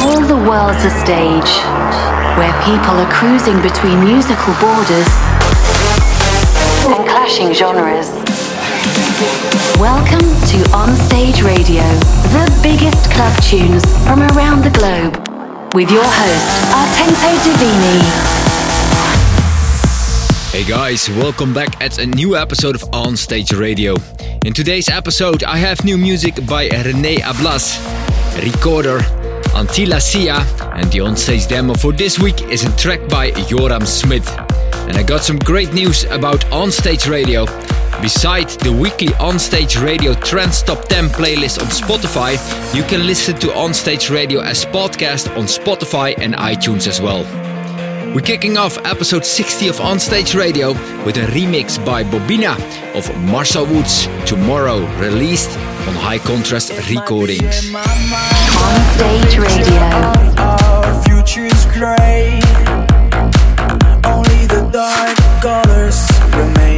All the world's a stage where people are cruising between musical borders and clashing genres. Welcome to Onstage Radio, the biggest club tunes from around the globe, with your host, Artento Divini. Hey guys, welcome back at a new episode of Onstage Radio. In today's episode, I have new music by René Ablaze, Recorder, Attila Syah, and the onstage demo for this week is a track by Joram Smith. And I got some great news about Onstage Radio. Besides the weekly Onstage Radio Trends Top 10 playlist on Spotify, you can listen to Onstage Radio as podcast on Spotify and iTunes as well. We're kicking off episode 60 of Onstage Radio with a remix by Bobina of Marcel Woods Tomorrow, released on High Contrast Recordings. Only the dark colors remain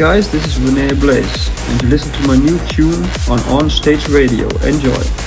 Guys, this is René Ablaze, and you listen to my new tune on On Stage Radio. Enjoy.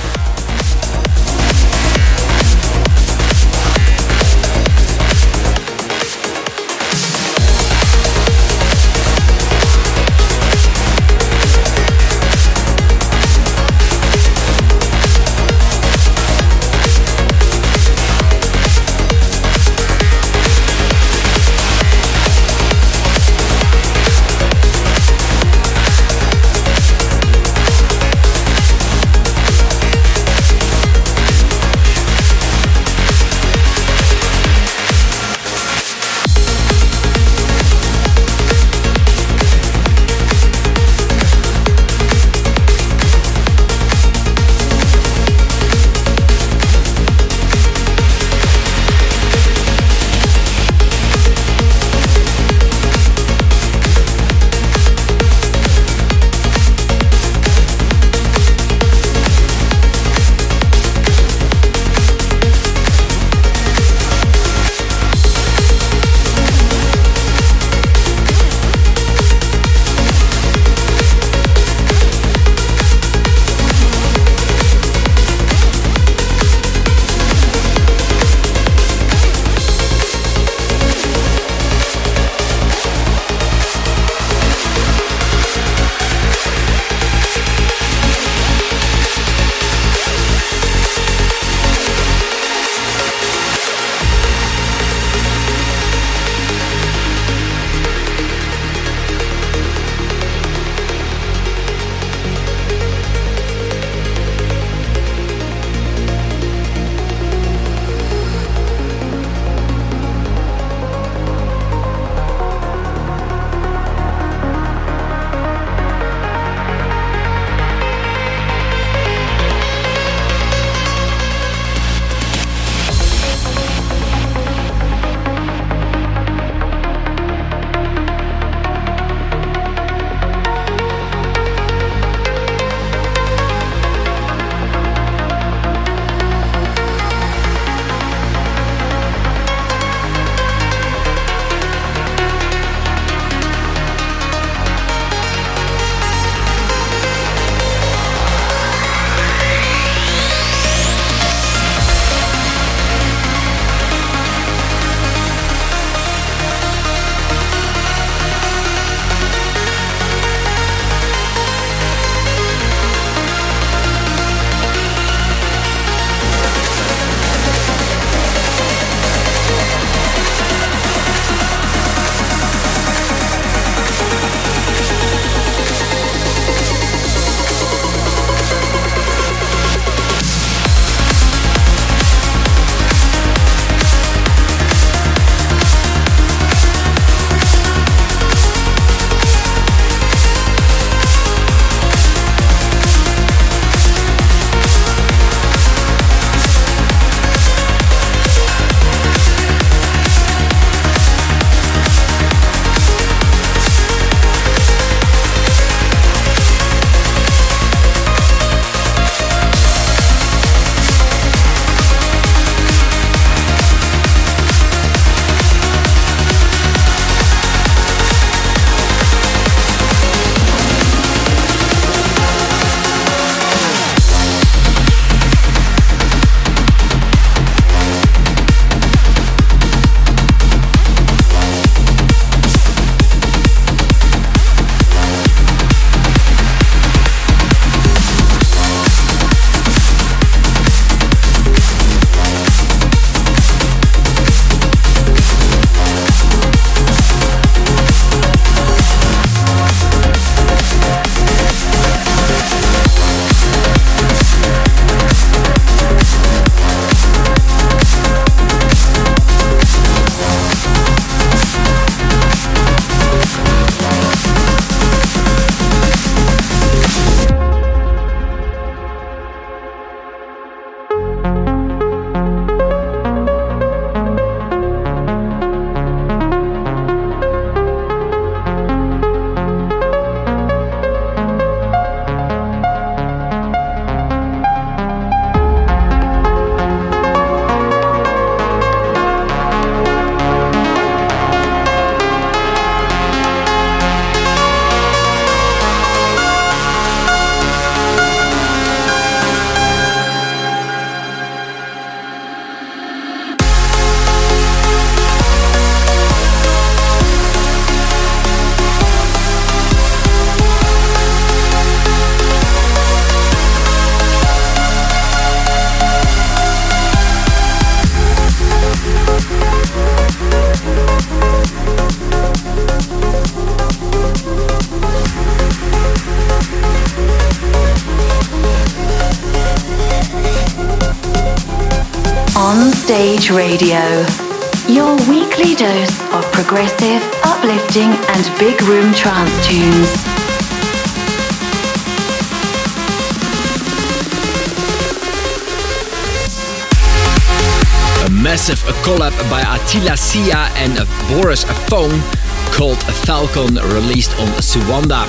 Massive collab by Attila Syah and Boris Phone called Falcon released on Suanda.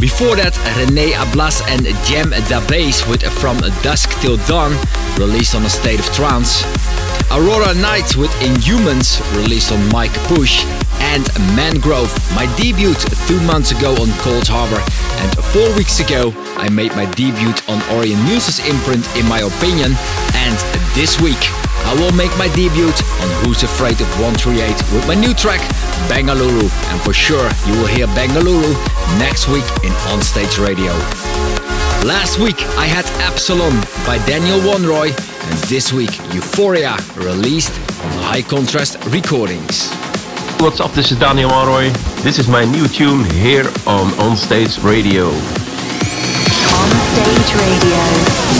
Before that, René Ablaze and Jem Da Bass with From Dusk Till Dawn, released on A State of Trance. Aurora Night with Inhumans, released on Mike Push. And Mangrove, my debut two months ago on Coldharbour And four weeks ago, I made my debut on Ørjan Nilsen's imprint, in my opinion. And this week, I will make my debut on Who's Afraid of 138 with my new track, Bengaluru. And for sure, you will hear Bengaluru next week in Onstage Radio. Last week, I had Absalom by Daniel Wanrooy, and this week, Euphoria, released on High Contrast Recordings. What's up, this is Daniel Wanrooy. This is my new tune here on Onstage Radio. On Stage Radio.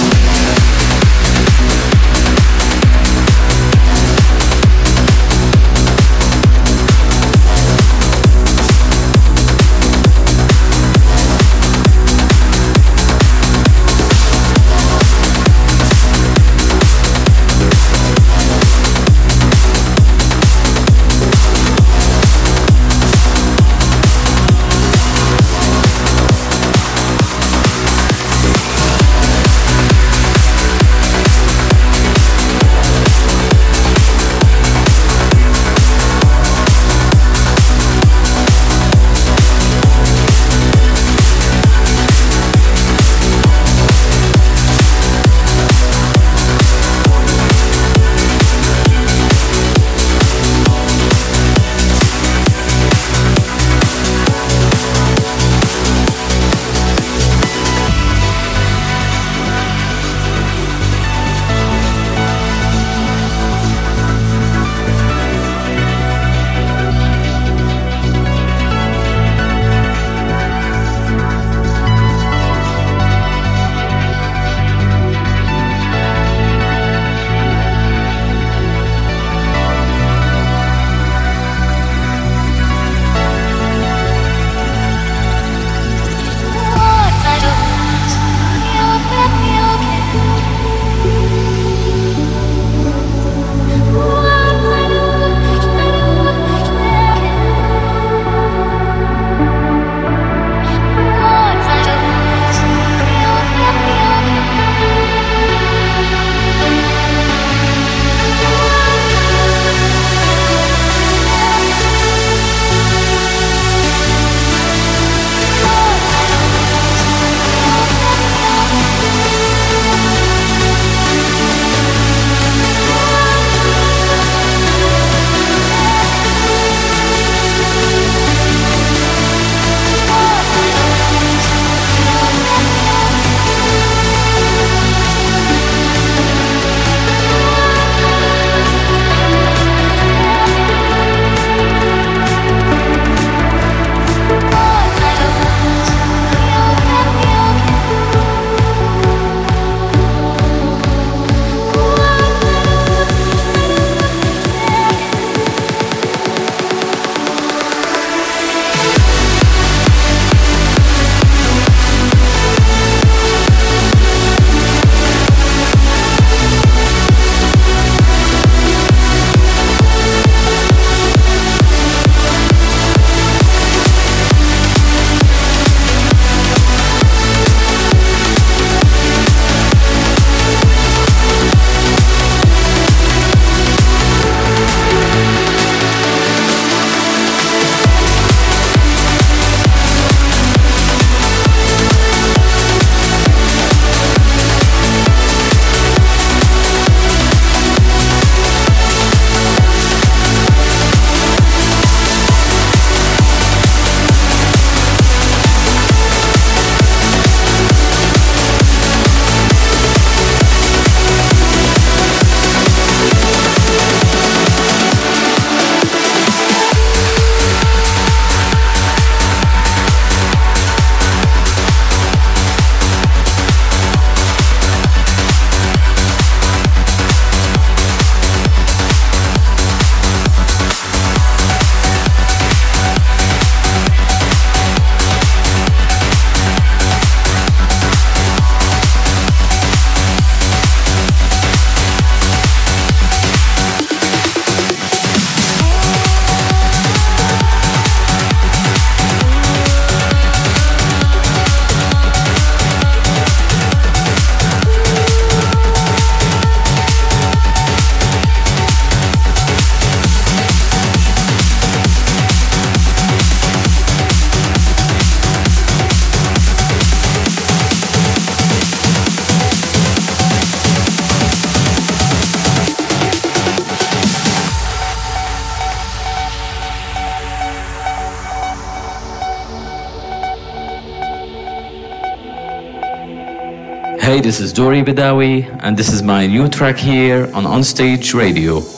Hey, this is Dori Bedawi, and this is my new track here on Onstage Radio.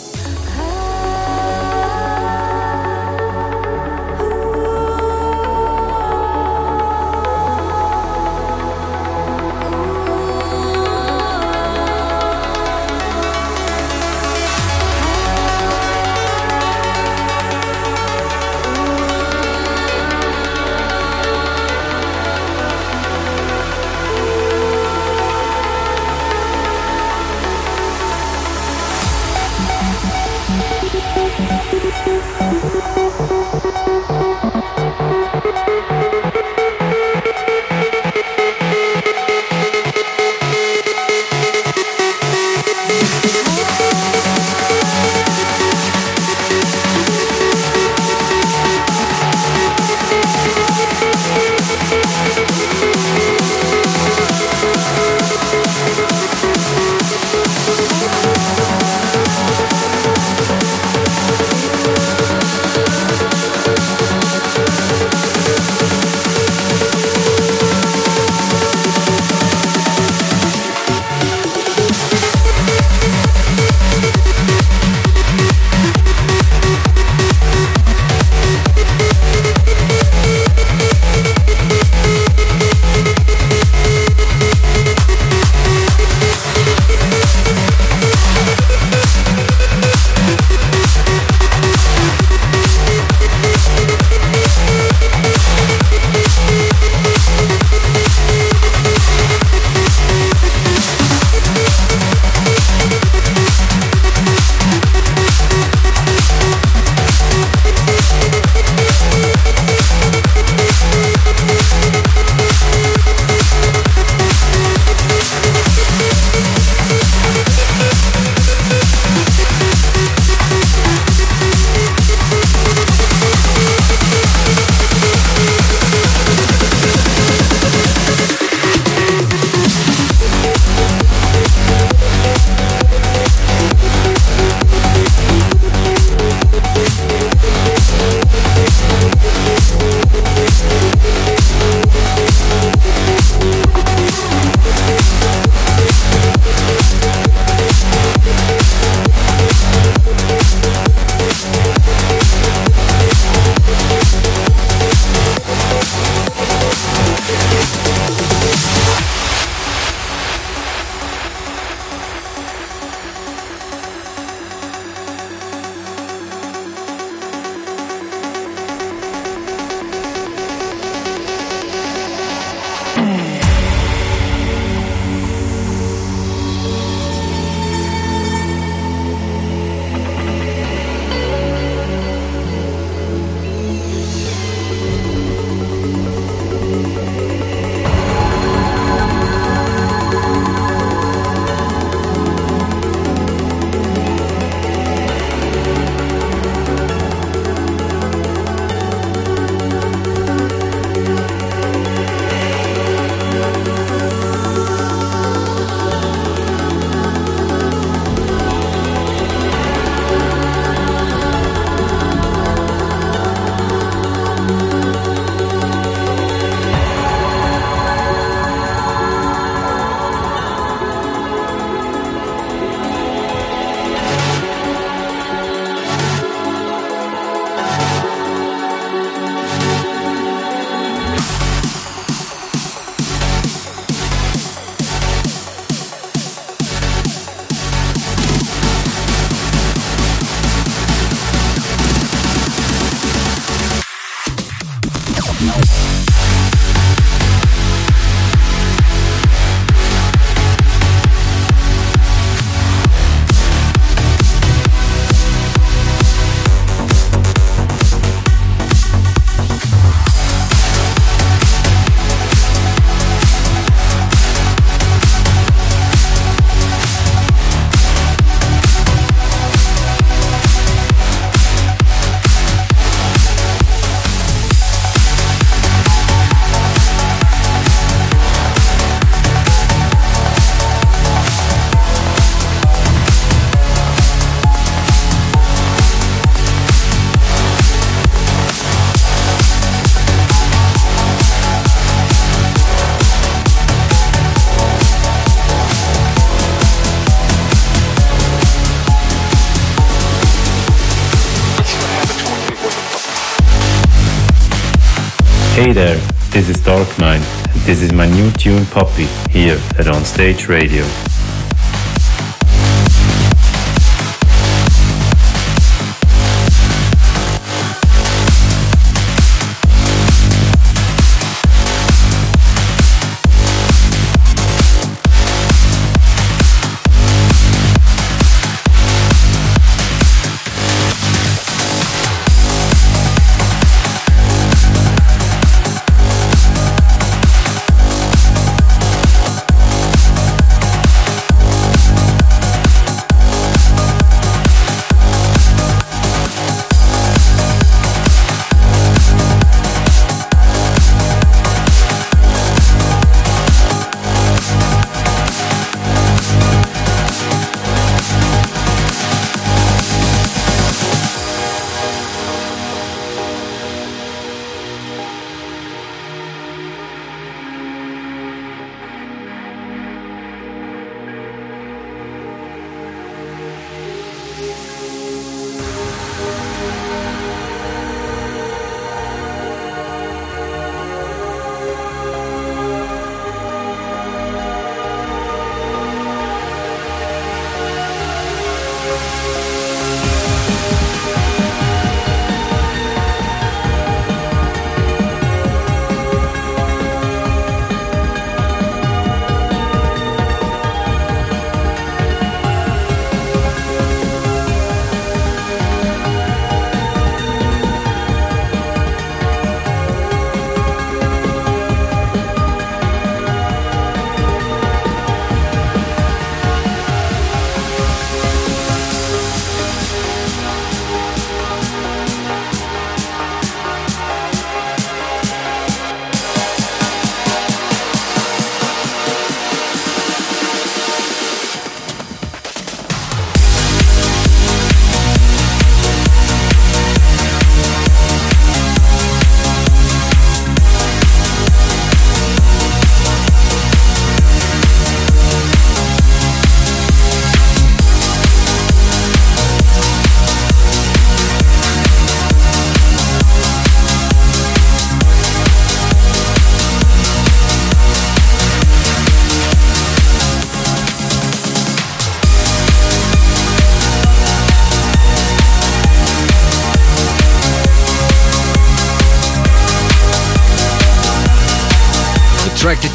Hey there, this is Darkmind, and this is my new tune Poppy here at Onstage Radio.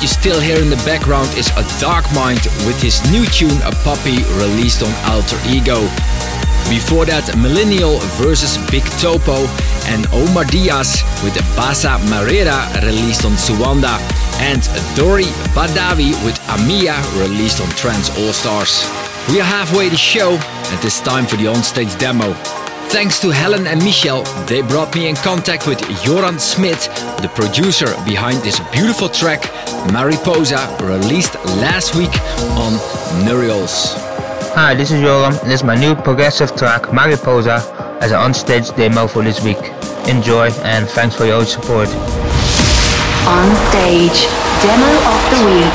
You still hear in the background is A Dark Mind with his new tune A Puppy released on Alter Ego. Before that, Millennial versus Big Topo and Omar Diaz with Basa Marera released on Suanda and Dori Badawi with Amia released on Trance All Stars. We are halfway the show and it's time for the onstage demo. Thanks to Helen and Michel, they brought me in contact with Joran Smit, the producer behind this beautiful track, Mariposa, released last week on Nurials. Hi, this is Joran, and this is my new progressive track, Mariposa, as an onstage demo for this week. Enjoy, and thanks for your support. On stage, demo of the week.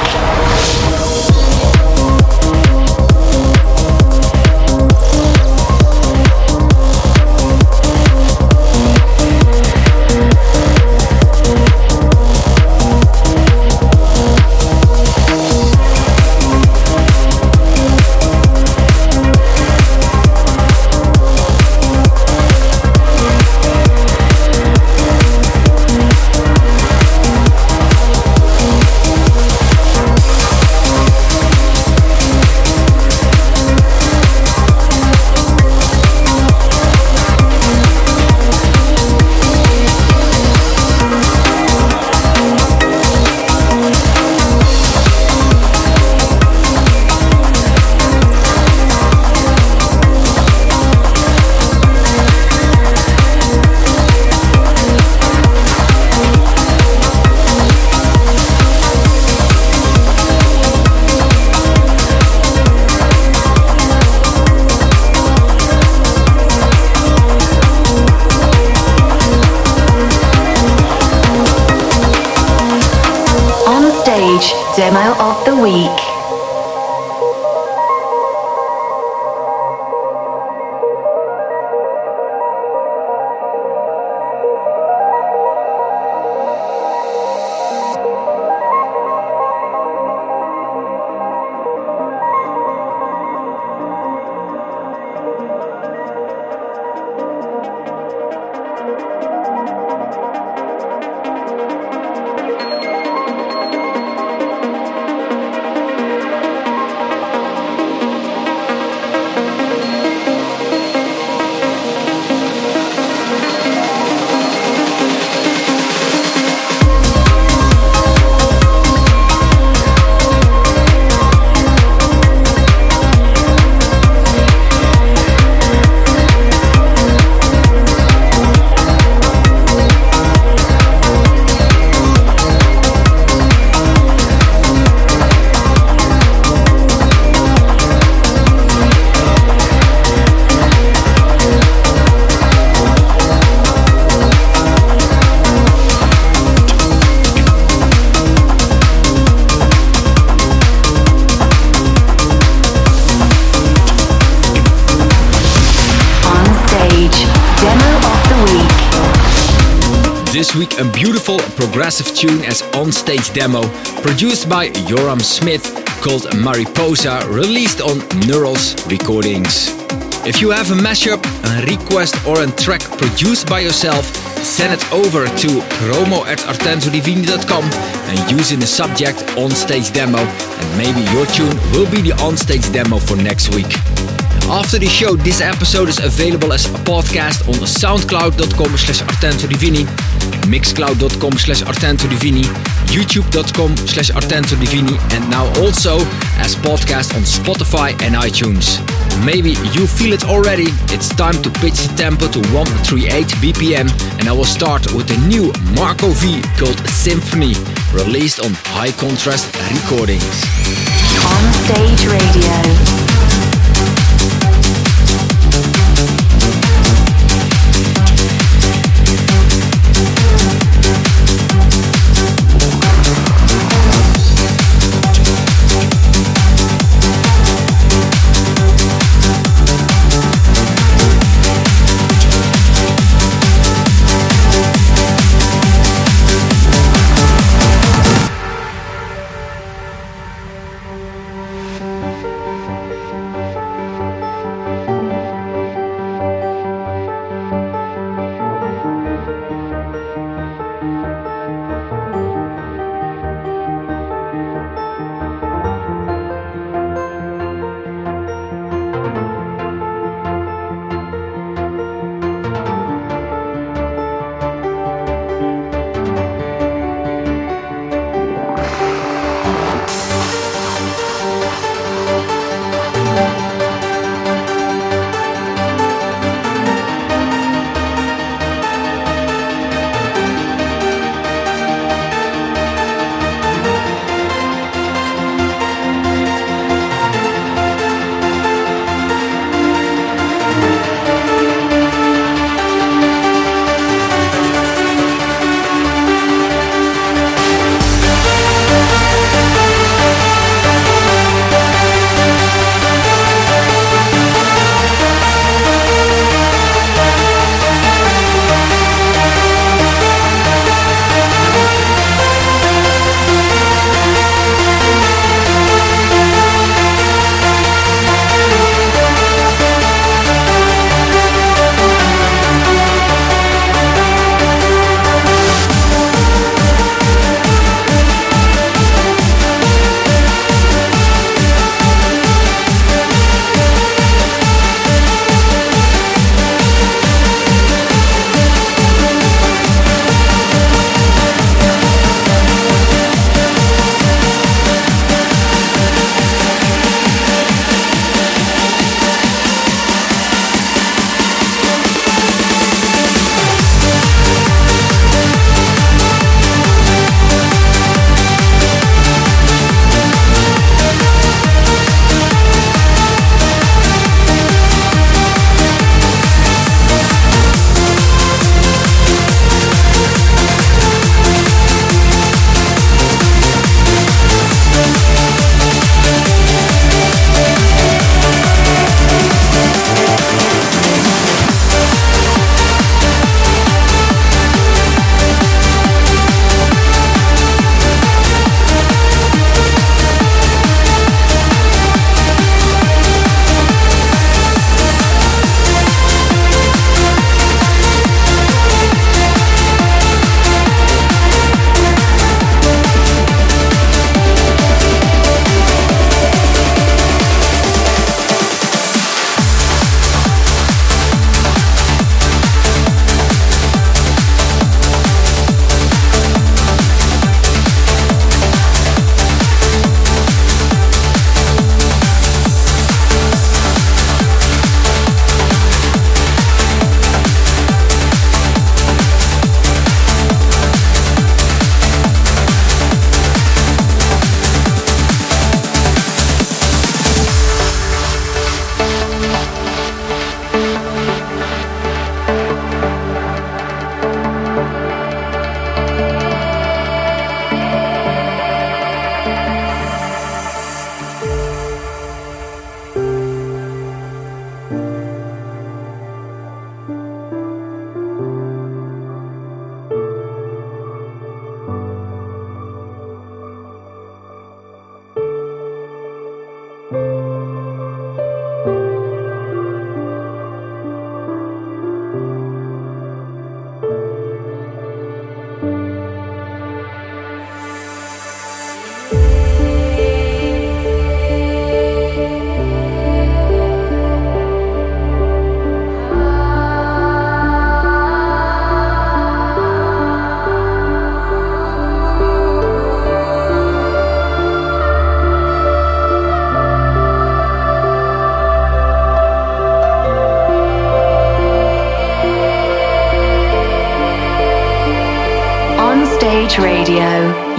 This week a beautiful progressive tune as on-stage demo, produced by Joram Smith, called Mariposa, released on Neurals Recordings. If you have a mashup, a request or a track produced by yourself, send it over to promo at artentodivini.com and use in the subject on-stage demo and maybe your tune will be the on-stage demo for next week. After the show, this episode is available as a podcast on soundcloud.com slash artentodivini, mixcloud.com slash artentodivini, youtube.com slash artentodivini, and now also as podcast on Spotify and iTunes. Maybe you feel it already. It's time to pitch the tempo to 138 BPM, and I will start with the new Marco V called Symphony, released on High Contrast Recordings. On Stage Radio.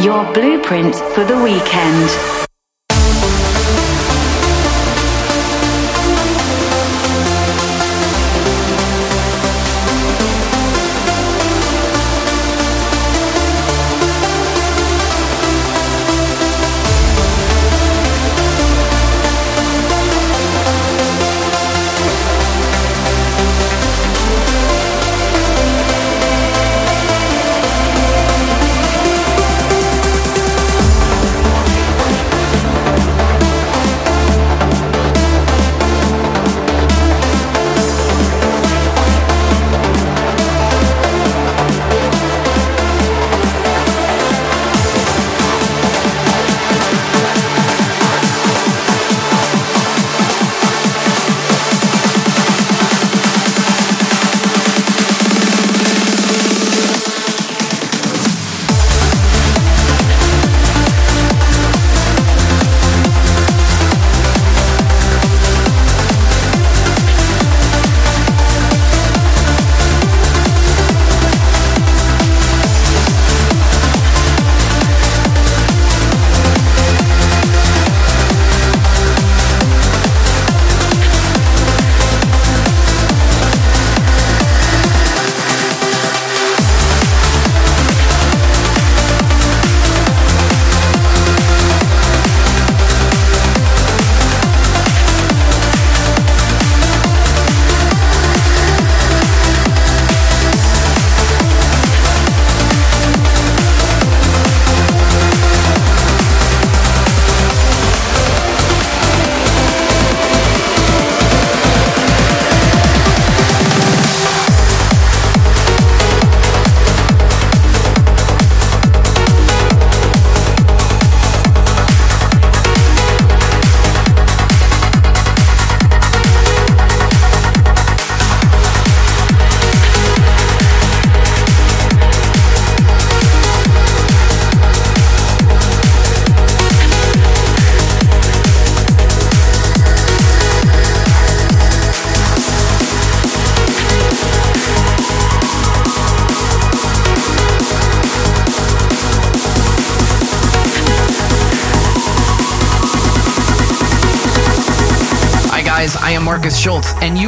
Your blueprint for the weekend.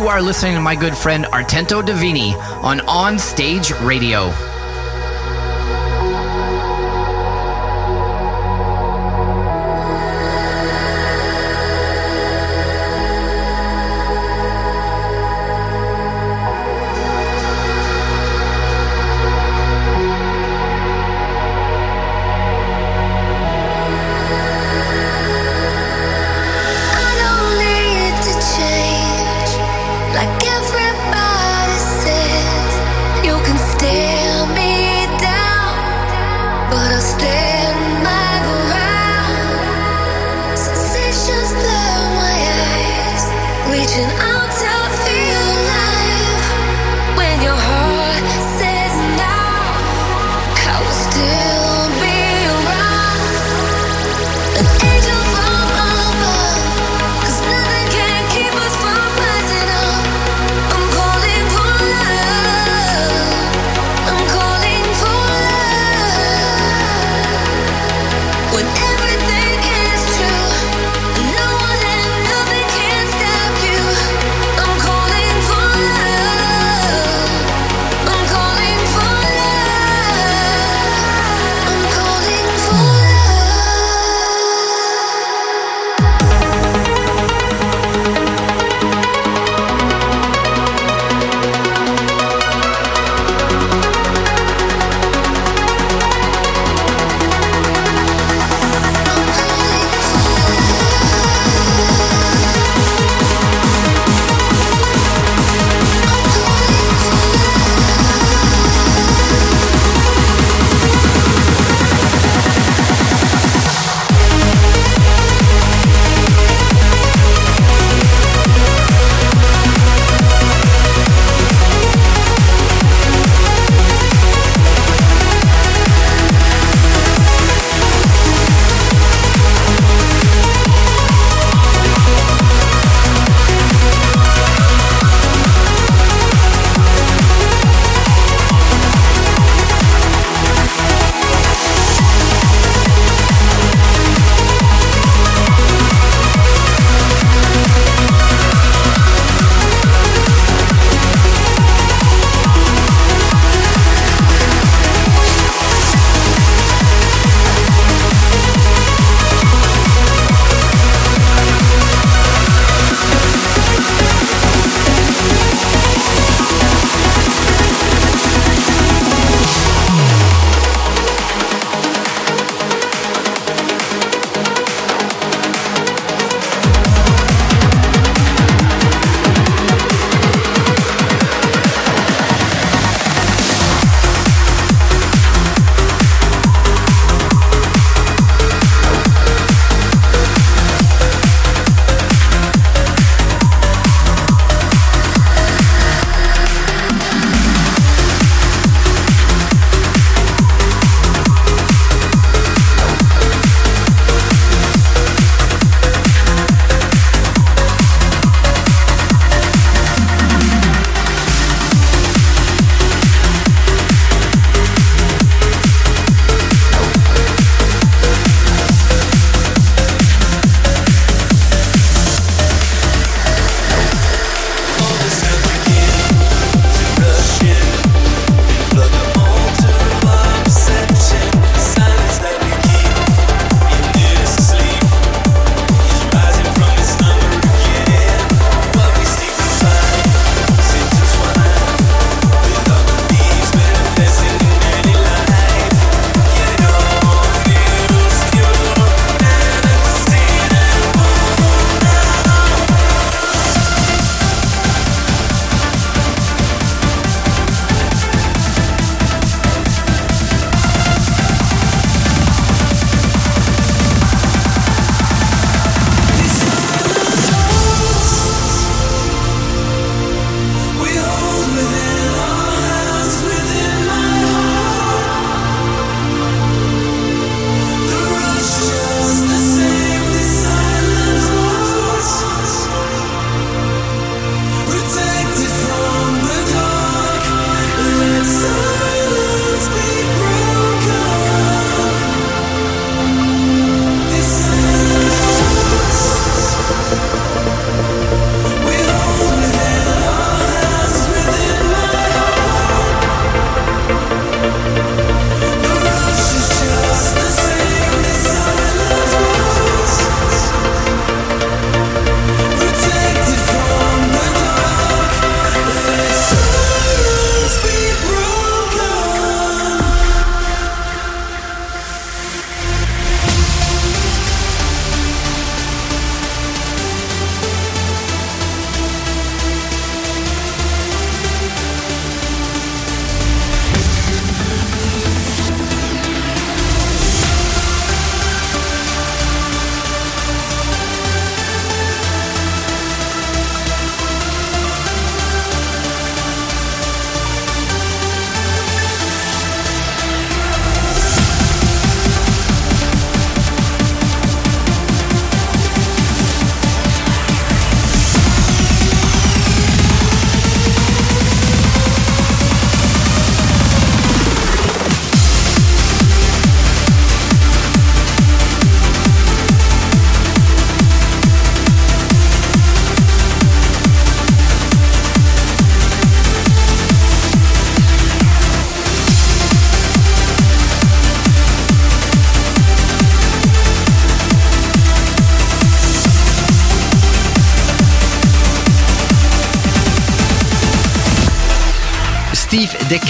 You are listening to my good friend Artento Divini on On Stage Radio.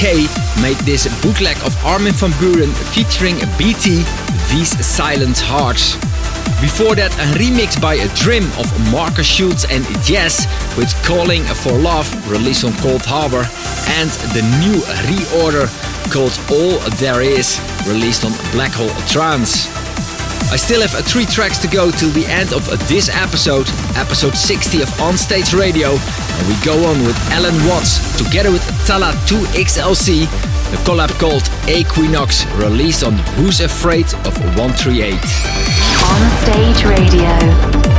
Made this bootleg of Armin van Buuren featuring BT, These Silent Hearts. Before that, a remix by a Drim of Markus Schulz and Jess with Calling for Love, released on Coldharbour, and the new ReOrder called All There Is, released on Black Hole Trance. I still have three tracks to go till the end of this episode, episode 60 of On Stage Radio, and we go on with Allen Watts together with Talla 2XLC, the collab called Equinox, released on Who's Afraid of 138. On Stage Radio.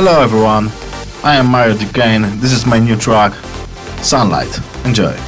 Hello everyone, I am Mario Duquesne. This is my new track, Sunlight. Enjoy.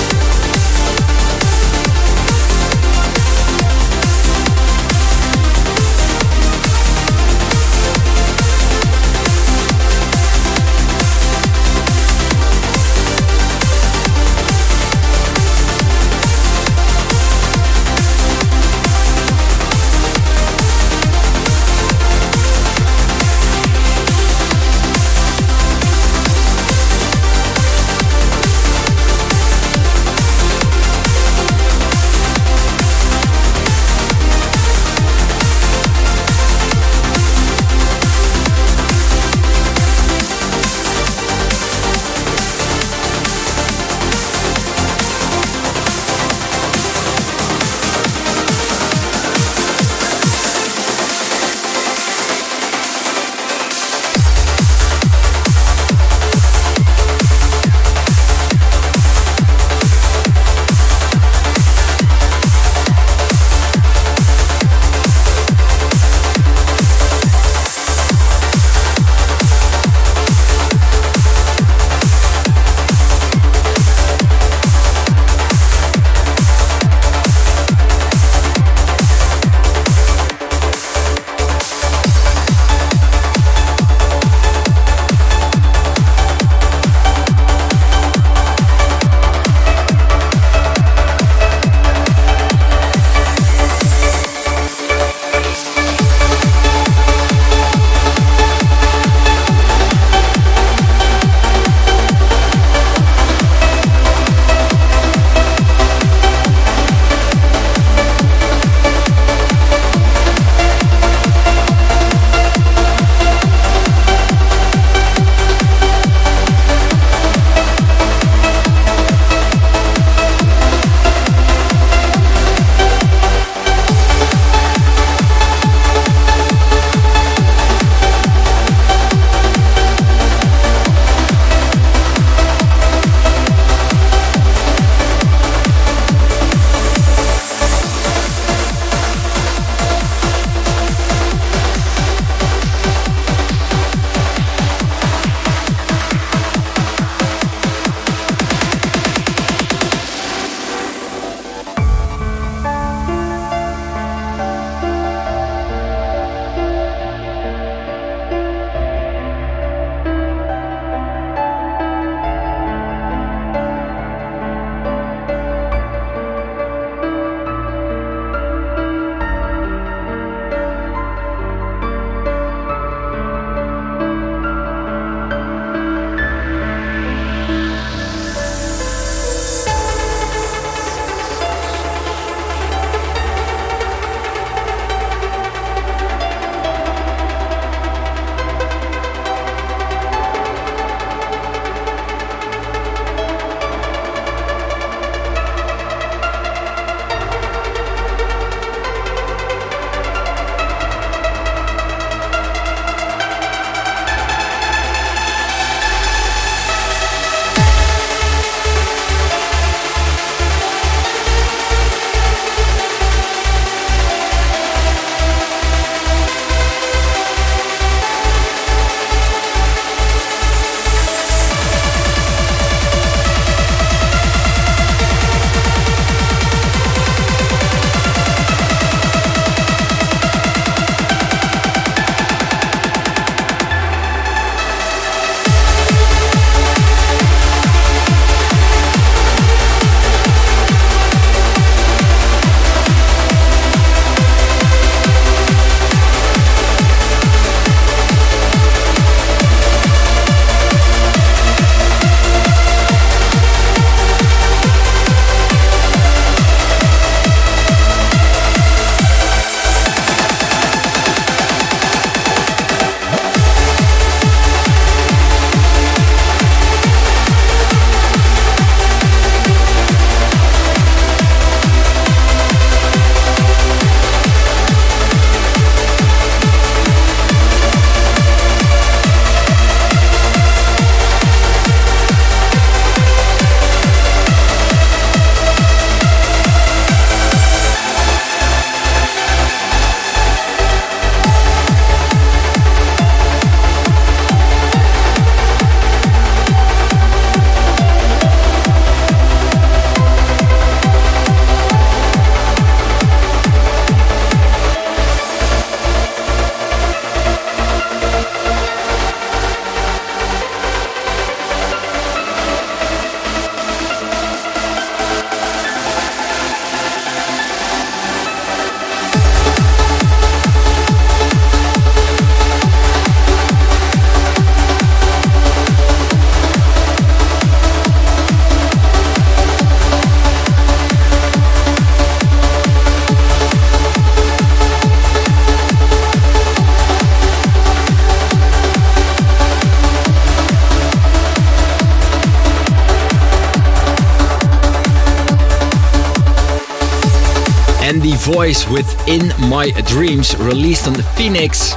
Voice with In My Dreams, released on the Phoenix.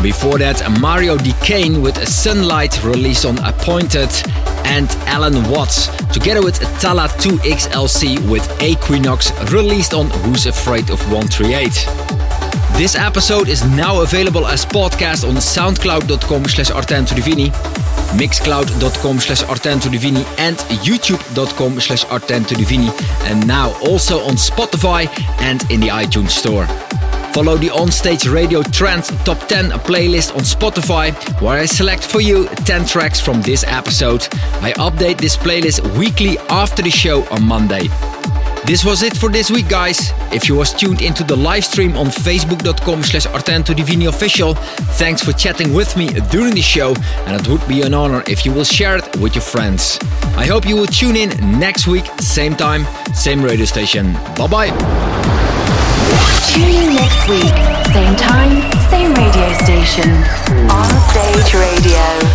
Before that, Mario Decane with a Sunlight, released on Appointed. And Allen Watts, together with Talla 2XLC with Equinox, released on Who's Afraid of 138. This episode is now available as podcast on soundcloud.com slash mixcloud.com slash artentodivini and youtube.com slash artentodivini and now also on Spotify and in the iTunes store. Follow the Onstage Radio Trend Top 10 playlist on Spotify, where I select for you 10 tracks from this episode. I update this playlist weekly after the show on Monday. This was it for this week, guys. If you was tuned into the live stream on facebook.com slash Artento Divini official, thanks for chatting with me during the show, and it would be an honor if you will share it with your friends. I hope you will tune in next week, same time, same radio station. Bye bye. Tune in next week, same time, same radio station. On Stage Radio.